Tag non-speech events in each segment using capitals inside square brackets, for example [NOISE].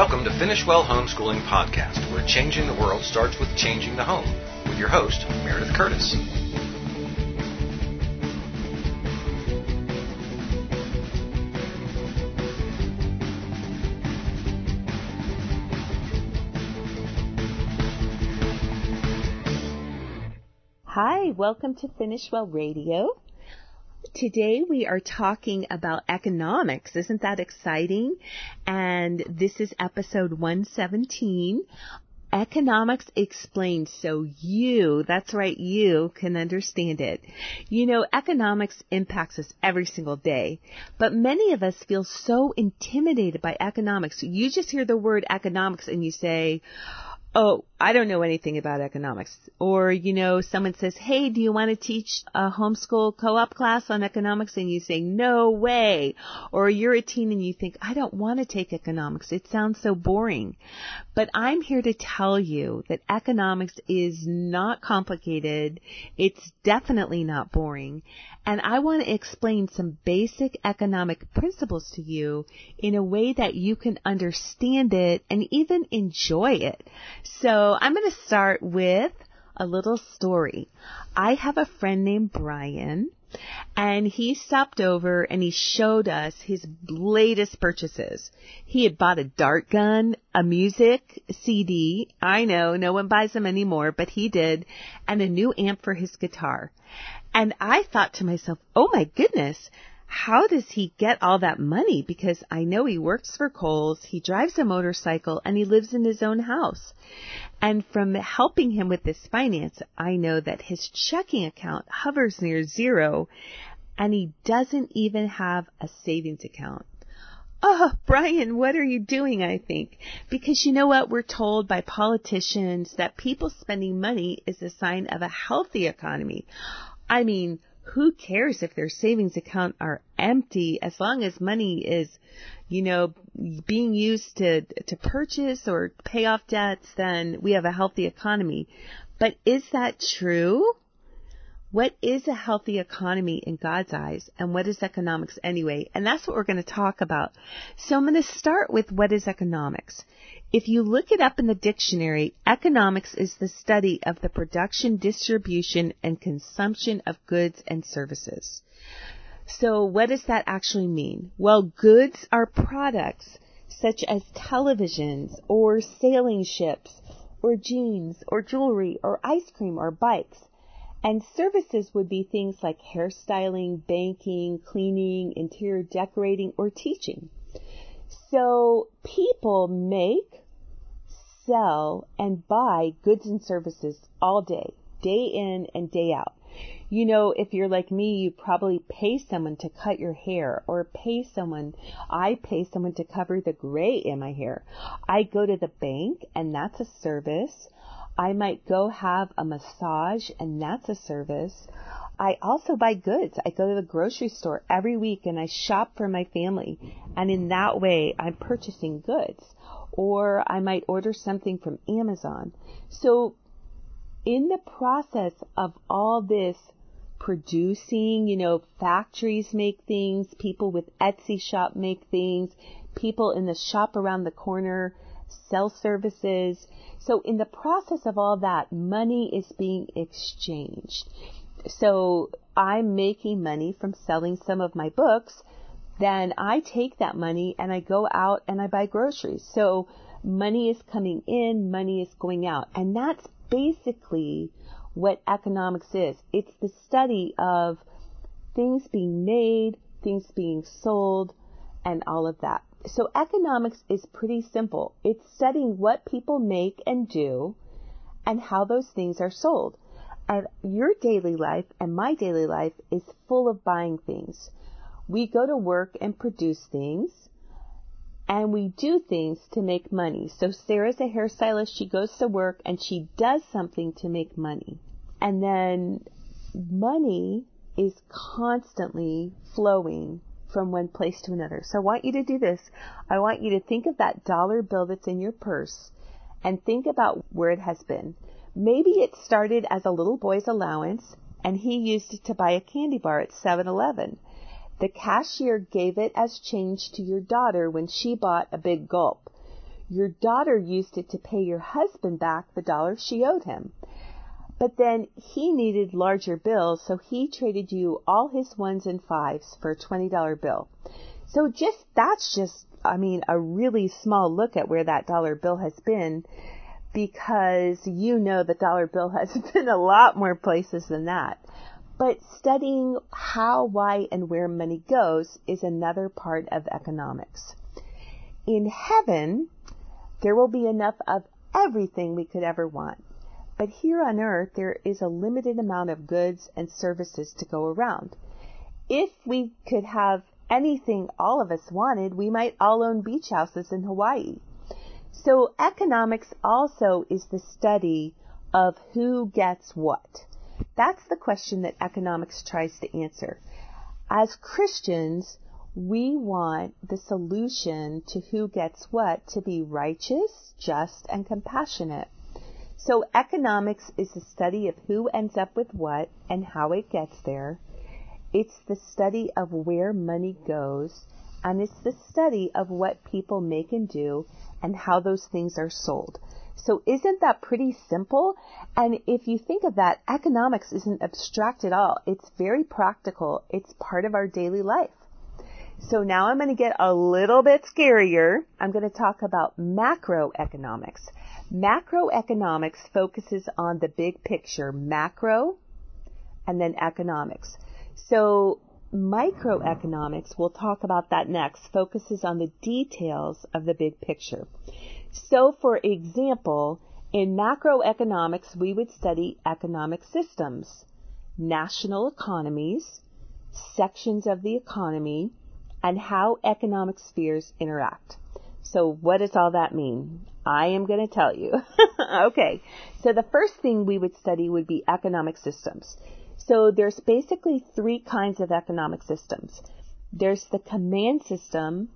Welcome to Finish Well Homeschooling Podcast, where changing the world starts with changing the home, with your host, Meredith Curtis. Hi, welcome to Finish Well Radio. Today we are talking about economics. Isn't that exciting? And this is episode 117. Economics explained so you, that's right, you can understand it. You know, economics impacts us every single day, but many of us feel so intimidated by economics. You just hear the word economics and you say, oh, I don't know anything about economics. Or, you know, someone says, hey, do you want to teach a homeschool co-op class on economics? And you say, no way. Or you're a teen and you think, I don't want to take economics. It sounds so boring. But I'm here to tell you that economics is not complicated. It's definitely not boring. And I want to explain some basic economic principles to you in a way that you can understand it and even enjoy it. So I'm going to start with a little story. I have a friend named Brian and he stopped over and he showed us his latest purchases. He had bought a dart gun, a music CD. I know no one buys them anymore, but he did, and a new amp for his guitar. And I thought to myself, oh my goodness, how does he get all that money? Because I know he works for Kohl's, he drives a motorcycle, and he lives in his own house. And from helping him with this finance, I know that his checking account hovers near zero, and he doesn't even have a savings account. Oh, Brian, what are you doing? I think. Because you know what? We're told by politicians that people spending money is a sign of a healthy economy. I mean, who cares if their savings account are empty as long as money is, you know, being used to, to purchase or pay off debts, then we have a healthy economy. But is that true? What is a healthy economy in God's eyes and what is economics anyway? And that's what we're going to talk about. So I'm going to start with what is economics. If you look it up in the dictionary, economics is the study of the production, distribution, and consumption of goods and services. So what does that actually mean? Well, goods are products such as televisions or sailing ships or jeans or jewelry or ice cream or bikes. And services would be things like hairstyling, banking, cleaning, interior decorating, or teaching. So people make, sell, and buy goods and services all day, day in and day out. You know, if you're like me, you probably pay someone to cut your hair or pay someone, I pay someone to cover the gray in my hair. I go to the bank and that's a service. I might go have a massage and that's a service. I also buy goods. I go to the grocery store every week and I shop for my family. And in that way, I'm purchasing goods. Or I might order something from Amazon. So in the process of all this producing, you know, factories make things, people with Etsy shop make things, people in the shop around the corner sell services. So in the process of all that, money is being exchanged so I'm making money from selling some of my books, then I take that money and I go out and I buy groceries. So money is coming in, money is going out. And that's basically what economics is. It's the study of things being made, things being sold, and all of that. So economics is pretty simple. It's studying what people make and do and how those things are sold. And your daily life and my daily life is full of buying things. We go to work and produce things and we do things to make money. So Sarah's a hairstylist. She goes to work and she does something to make money. And then money is constantly flowing from one place to another. So I want you to do this. I want you to think of that dollar bill that's in your purse and think about where it has been. Maybe it started as a little boy's allowance and he used it to buy a candy bar at 7-Eleven. The cashier gave it as change to your daughter when she bought a big gulp. Your daughter used it to pay your husband back the dollar she owed him. But then he needed larger bills, so he traded you all his ones and fives for a $20 bill. So just, that's just, I mean, a really small look at where that dollar bill has been because you know the dollar bill [LAUGHS] has been a lot more places than that. But studying how, why, and where money goes is another part of economics. In heaven, there will be enough of everything we could ever want. But here on earth, there is a limited amount of goods and services to go around. If we could have anything all of us wanted, we might all own beach houses in Hawaii. So economics also is the study of who gets what. That's the question that economics tries to answer. As Christians, we want the solution to who gets what to be righteous, just, and compassionate. So economics is the study of who ends up with what and how it gets there. It's the study of where money goes and it's the study of what people make and do and how those things are sold. So isn't that pretty simple? And if you think of that, economics isn't abstract at all. It's very practical. It's part of our daily life. So now I'm going to get a little bit scarier. I'm going to talk about macroeconomics. Macroeconomics focuses on the big picture, macro, and then economics. So microeconomics, we'll talk about that next, focuses on the details of the big picture. So, for example, in macroeconomics, we would study economic systems, national economies, sections of the economy, and how economic spheres interact. So, what does all that mean? I am going to tell you. [LAUGHS] okay, so the first thing we would study would be economic systems. So there's basically three kinds of economic systems. There's the command system,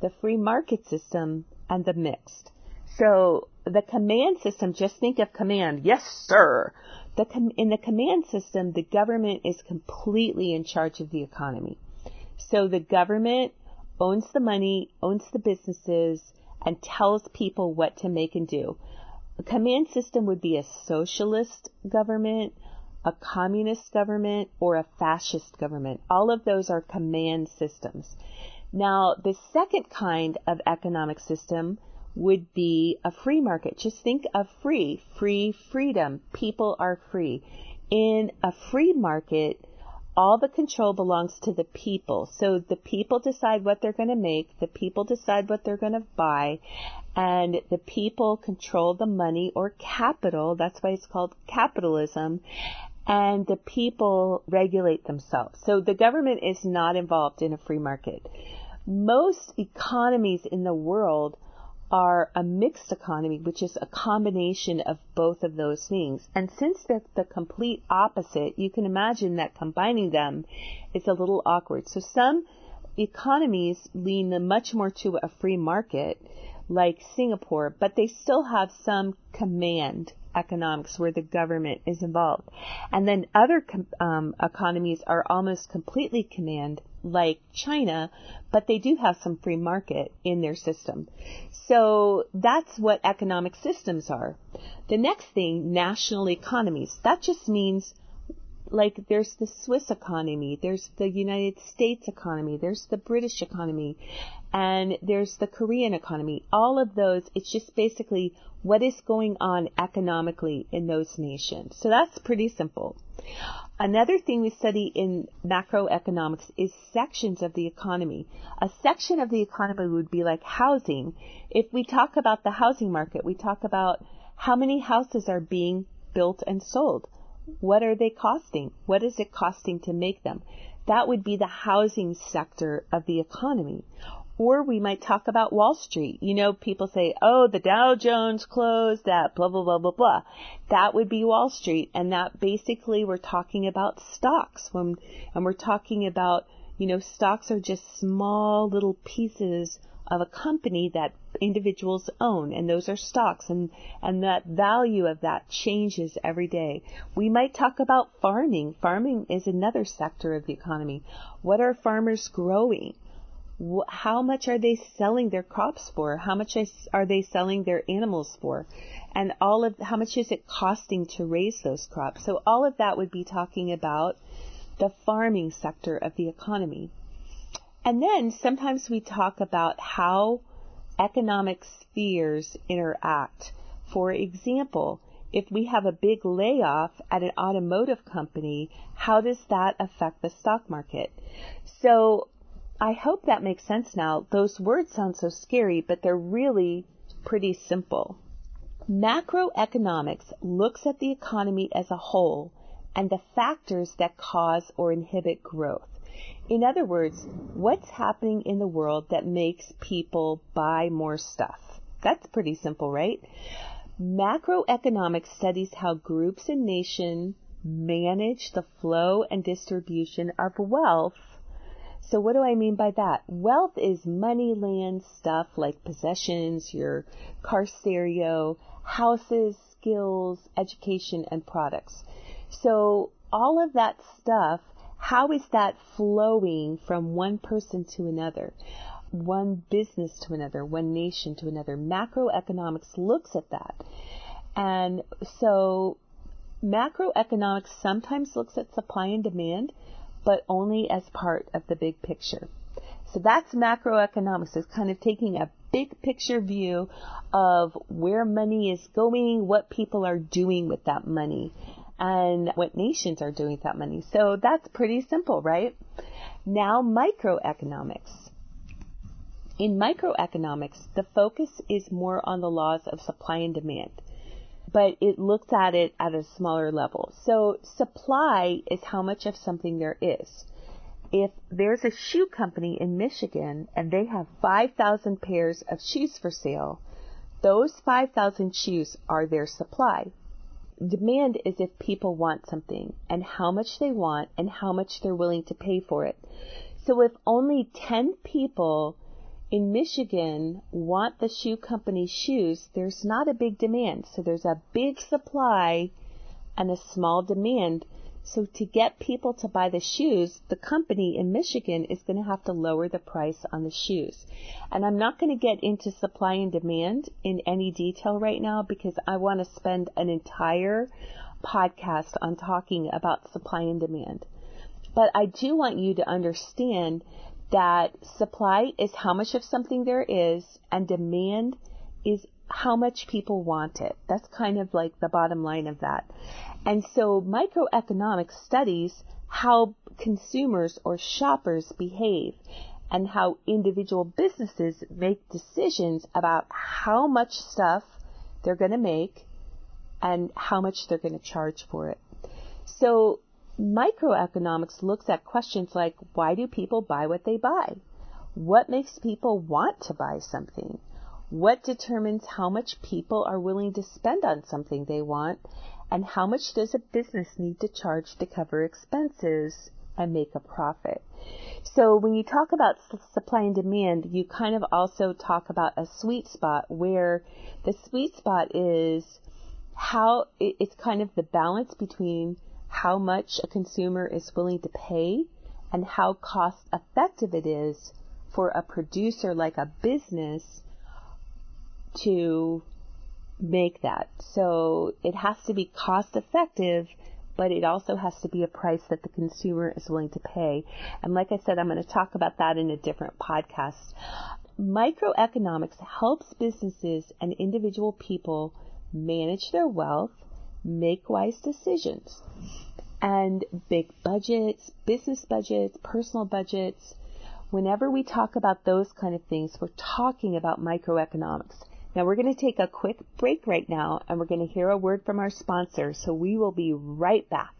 the free market system, and the mixed. So the command system, just think of command. Yes, sir. The com- in the command system, the government is completely in charge of the economy. So the government owns the money, owns the businesses, and tells people what to make and do. A command system would be a socialist government, a communist government, or a fascist government. All of those are command systems. Now, the second kind of economic system would be a free market. Just think of free, free freedom. People are free. In a free market, all the control belongs to the people. So the people decide what they're going to make, the people decide what they're going to buy, and the people control the money or capital. That's why it's called capitalism and the people regulate themselves. So the government is not involved in a free market. Most economies in the world are a mixed economy, which is a combination of both of those things. And since they're the complete opposite, you can imagine that combining them is a little awkward. So some economies lean much more to a free market, like Singapore, but they still have some command economics where the government is involved. And then other um, economies are almost completely command, like China, but they do have some free market in their system. So that's what economic systems are. The next thing, national economies. That just means like there's the Swiss economy, there's the United States economy, there's the British economy, and there's the Korean economy. All of those, it's just basically what is going on economically in those nations. So that's pretty simple. Another thing we study in macroeconomics is sections of the economy. A section of the economy would be like housing. If we talk about the housing market, we talk about how many houses are being built and sold what are they costing? What is it costing to make them? That would be the housing sector of the economy. Or we might talk about Wall Street. You know, people say, oh, the Dow Jones closed at blah, blah, blah, blah, blah. That would be Wall Street. And that basically we're talking about stocks when, and we're talking about, you know, stocks are just small little pieces of a company that individuals own and those are stocks and and that value of that changes every day. We might talk about farming. Farming is another sector of the economy. What are farmers growing? how much are they selling their crops for? How much are they selling their animals for? And all of how much is it costing to raise those crops? So all of that would be talking about the farming sector of the economy. And then sometimes we talk about how economic spheres interact. For example, if we have a big layoff at an automotive company, how does that affect the stock market? So I hope that makes sense now. Those words sound so scary, but they're really pretty simple. Macroeconomics looks at the economy as a whole and the factors that cause or inhibit growth. In other words, what's happening in the world that makes people buy more stuff? That's pretty simple, right? Macroeconomics studies how groups and nations manage the flow and distribution of wealth so what do I mean by that? Wealth is money, land, stuff like possessions, your car stereo, houses, skills, education, and products. So all of that stuff, how is that flowing from one person to another? One business to another, one nation to another. Macroeconomics looks at that. And so macroeconomics sometimes looks at supply and demand, but only as part of the big picture. So that's macroeconomics. It's kind of taking a big picture view of where money is going, what people are doing with that money, and what nations are doing with that money. So that's pretty simple, right? Now, microeconomics. In microeconomics, the focus is more on the laws of supply and demand but it looks at it at a smaller level. So supply is how much of something there is. If there's a shoe company in Michigan and they have 5,000 pairs of shoes for sale, those 5,000 shoes are their supply. Demand is if people want something and how much they want and how much they're willing to pay for it. So if only 10 people in Michigan want the shoe company's shoes, there's not a big demand. So there's a big supply and a small demand. So to get people to buy the shoes, the company in Michigan is going to have to lower the price on the shoes. And I'm not going to get into supply and demand in any detail right now because I want to spend an entire podcast on talking about supply and demand. But I do want you to understand that supply is how much of something there is and demand is how much people want it. That's kind of like the bottom line of that. And so microeconomics studies how consumers or shoppers behave and how individual businesses make decisions about how much stuff they're going to make and how much they're going to charge for it. So Microeconomics looks at questions like why do people buy what they buy? What makes people want to buy something? What determines how much people are willing to spend on something they want? And how much does a business need to charge to cover expenses and make a profit? So when you talk about supply and demand, you kind of also talk about a sweet spot where the sweet spot is how it's kind of the balance between how much a consumer is willing to pay and how cost effective it is for a producer like a business to make that. So it has to be cost effective, but it also has to be a price that the consumer is willing to pay. And like I said, I'm going to talk about that in a different podcast. Microeconomics helps businesses and individual people manage their wealth, make wise decisions and big budgets, business budgets, personal budgets. Whenever we talk about those kind of things, we're talking about microeconomics. Now we're going to take a quick break right now and we're going to hear a word from our sponsor. So we will be right back.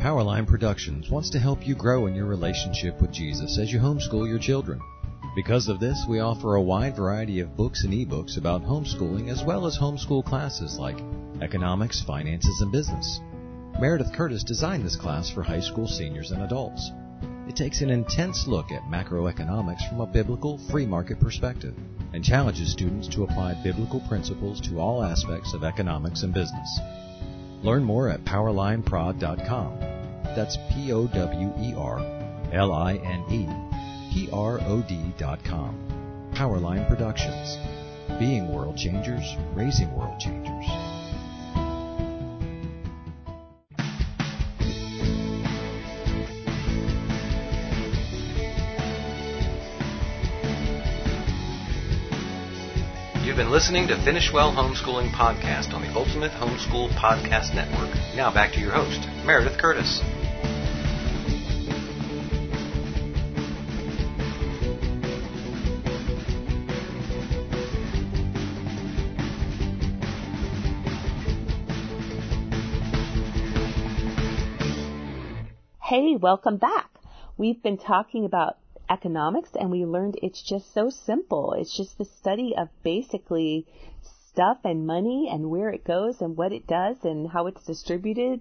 Powerline Productions wants to help you grow in your relationship with Jesus as you homeschool your children. Because of this, we offer a wide variety of books and ebooks about homeschooling as well as homeschool classes like economics, finances, and business. Meredith Curtis designed this class for high school seniors and adults. It takes an intense look at macroeconomics from a biblical free market perspective. and challenges students to apply biblical principles to all aspects of economics and business. Learn more at powerlineprod.com. That's P O W E R L I N E P R O D.com. Powerline Productions. Being world changers, raising world changers. You've been listening to Finish Well Homeschooling Podcast on the Ultimate Homeschool Podcast Network. Now back to your host, Meredith Curtis. Hey, welcome back. We've been talking about economics and we learned it's just so simple. It's just the study of basically stuff and money and where it goes and what it does and how it's distributed.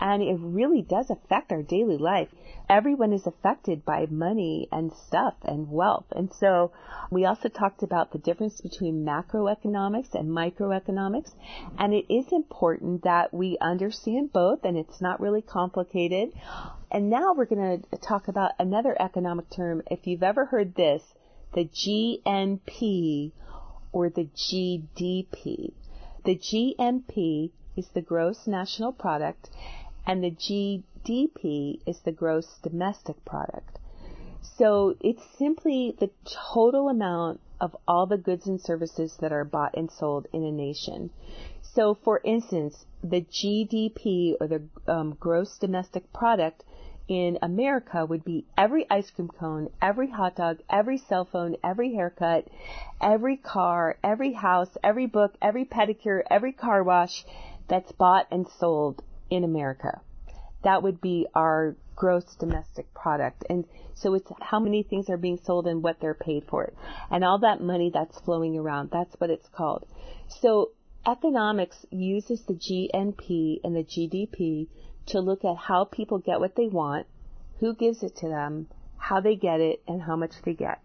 And it really does affect our daily life. Everyone is affected by money and stuff and wealth. And so we also talked about the difference between macroeconomics and microeconomics. And it is important that we understand both and it's not really complicated. And now we're going to talk about another economic term. If you've ever heard this, the GNP or the GDP. The GNP is the gross national product and the GDP is the gross domestic product. So it's simply the total amount of all the goods and services that are bought and sold in a nation. So for instance, the GDP or the um, gross domestic product in America would be every ice cream cone, every hot dog, every cell phone, every haircut, every car, every house, every book, every pedicure, every car wash that's bought and sold in America. That would be our gross domestic product. And so it's how many things are being sold and what they're paid for. And all that money that's flowing around. That's what it's called. So economics uses the GNP and the GDP to look at how people get what they want, who gives it to them, how they get it, and how much they get.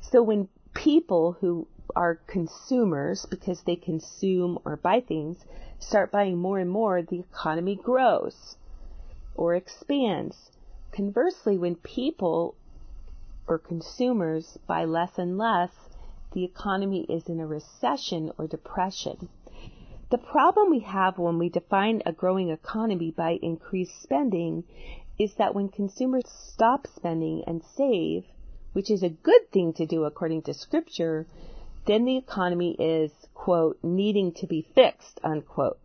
So when people who are consumers, because they consume or buy things, start buying more and more, the economy grows or expands. Conversely, when people or consumers buy less and less, the economy is in a recession or depression. The problem we have when we define a growing economy by increased spending is that when consumers stop spending and save, which is a good thing to do according to scripture, then the economy is, quote, needing to be fixed, unquote.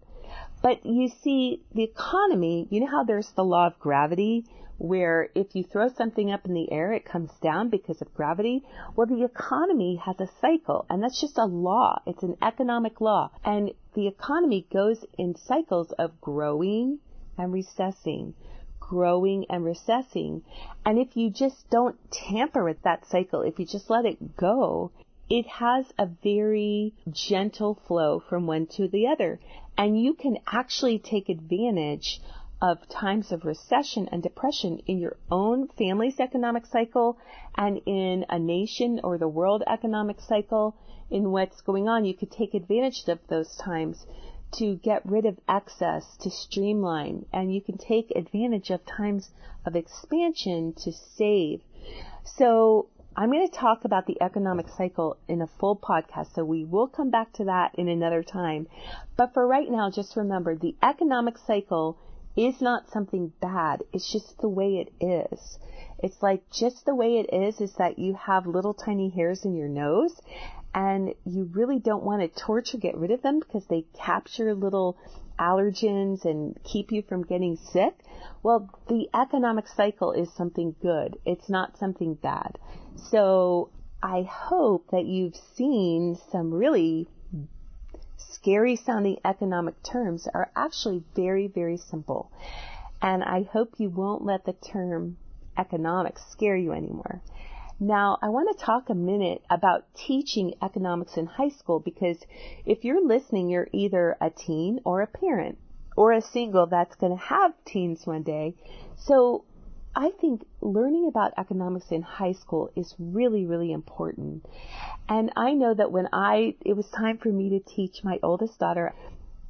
But you see, the economy, you know how there's the law of gravity? where if you throw something up in the air, it comes down because of gravity. Well, the economy has a cycle, and that's just a law. It's an economic law. And the economy goes in cycles of growing and recessing, growing and recessing. And if you just don't tamper with that cycle, if you just let it go, it has a very gentle flow from one to the other. And you can actually take advantage of times of recession and depression in your own family's economic cycle and in a nation or the world economic cycle in what's going on. You could take advantage of those times to get rid of excess, to streamline, and you can take advantage of times of expansion to save. So I'm going to talk about the economic cycle in a full podcast, so we will come back to that in another time. But for right now, just remember the economic cycle is not something bad. It's just the way it is. It's like just the way it is is that you have little tiny hairs in your nose and you really don't want to torture get rid of them because they capture little allergens and keep you from getting sick. Well, the economic cycle is something good. It's not something bad. So I hope that you've seen some really scary sounding economic terms are actually very, very simple. And I hope you won't let the term economics scare you anymore. Now, I want to talk a minute about teaching economics in high school because if you're listening, you're either a teen or a parent or a single that's going to have teens one day. So I think learning about economics in high school is really, really important. And I know that when I, it was time for me to teach my oldest daughter,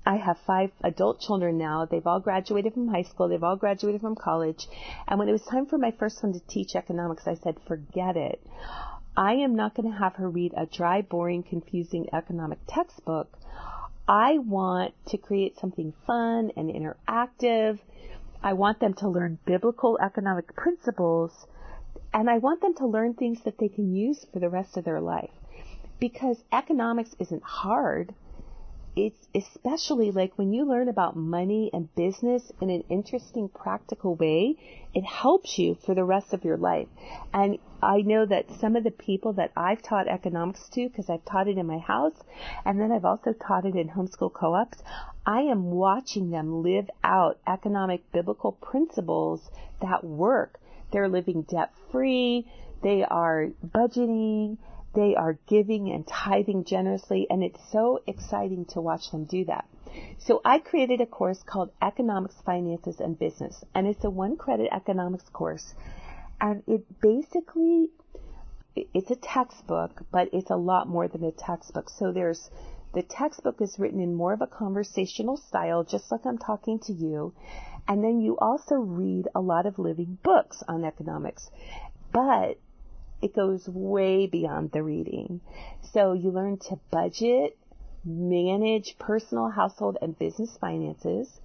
I have five adult children now. They've all graduated from high school. They've all graduated from college. And when it was time for my first one to teach economics, I said, forget it. I am not going to have her read a dry, boring, confusing economic textbook. I want to create something fun and interactive. I want them to learn biblical economic principles and I want them to learn things that they can use for the rest of their life. Because economics isn't hard it's especially like when you learn about money and business in an interesting, practical way, it helps you for the rest of your life. And I know that some of the people that I've taught economics to, because I've taught it in my house, and then I've also taught it in homeschool co-ops, I am watching them live out economic biblical principles that work. They're living debt free. They are budgeting they are giving and tithing generously, and it's so exciting to watch them do that. So I created a course called Economics, Finances, and Business, and it's a one credit economics course. And it basically, it's a textbook, but it's a lot more than a textbook. So there's, the textbook is written in more of a conversational style, just like I'm talking to you. And then you also read a lot of living books on economics. But it goes way beyond the reading. So you learn to budget, manage personal, household, and business finances.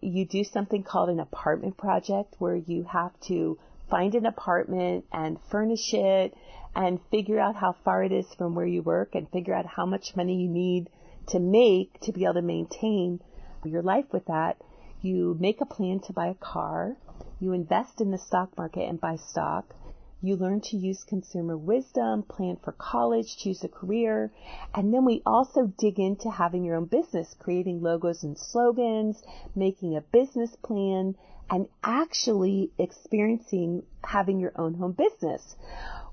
You do something called an apartment project where you have to find an apartment and furnish it and figure out how far it is from where you work and figure out how much money you need to make to be able to maintain your life with that. You make a plan to buy a car. You invest in the stock market and buy stock. You learn to use consumer wisdom, plan for college, choose a career, and then we also dig into having your own business, creating logos and slogans, making a business plan, and actually experiencing having your own home business.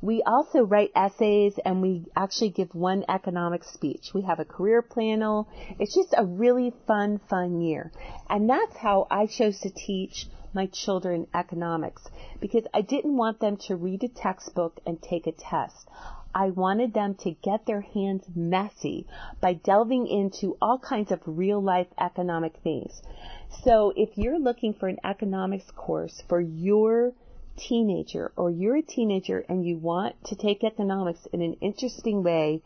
We also write essays and we actually give one economic speech. We have a career panel. It's just a really fun, fun year. And that's how I chose to teach my children economics because I didn't want them to read a textbook and take a test. I wanted them to get their hands messy by delving into all kinds of real life economic things. So if you're looking for an economics course for your teenager or you're a teenager and you want to take economics in an interesting way,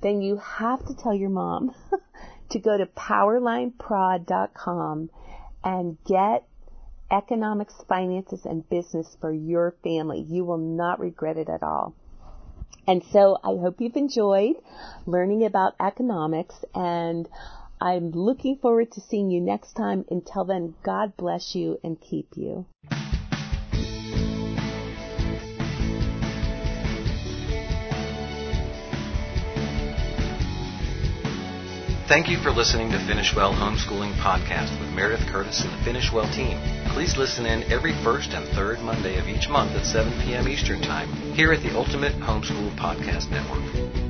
then you have to tell your mom [LAUGHS] to go to powerlineprod.com and get economics, finances, and business for your family. You will not regret it at all. And so I hope you've enjoyed learning about economics and I'm looking forward to seeing you next time. Until then, God bless you and keep you. Thank you for listening to Finish Well Homeschooling Podcast with Meredith Curtis and the Finish Well team. Please listen in every first and third Monday of each month at 7 p.m. Eastern Time here at the Ultimate Homeschool Podcast Network.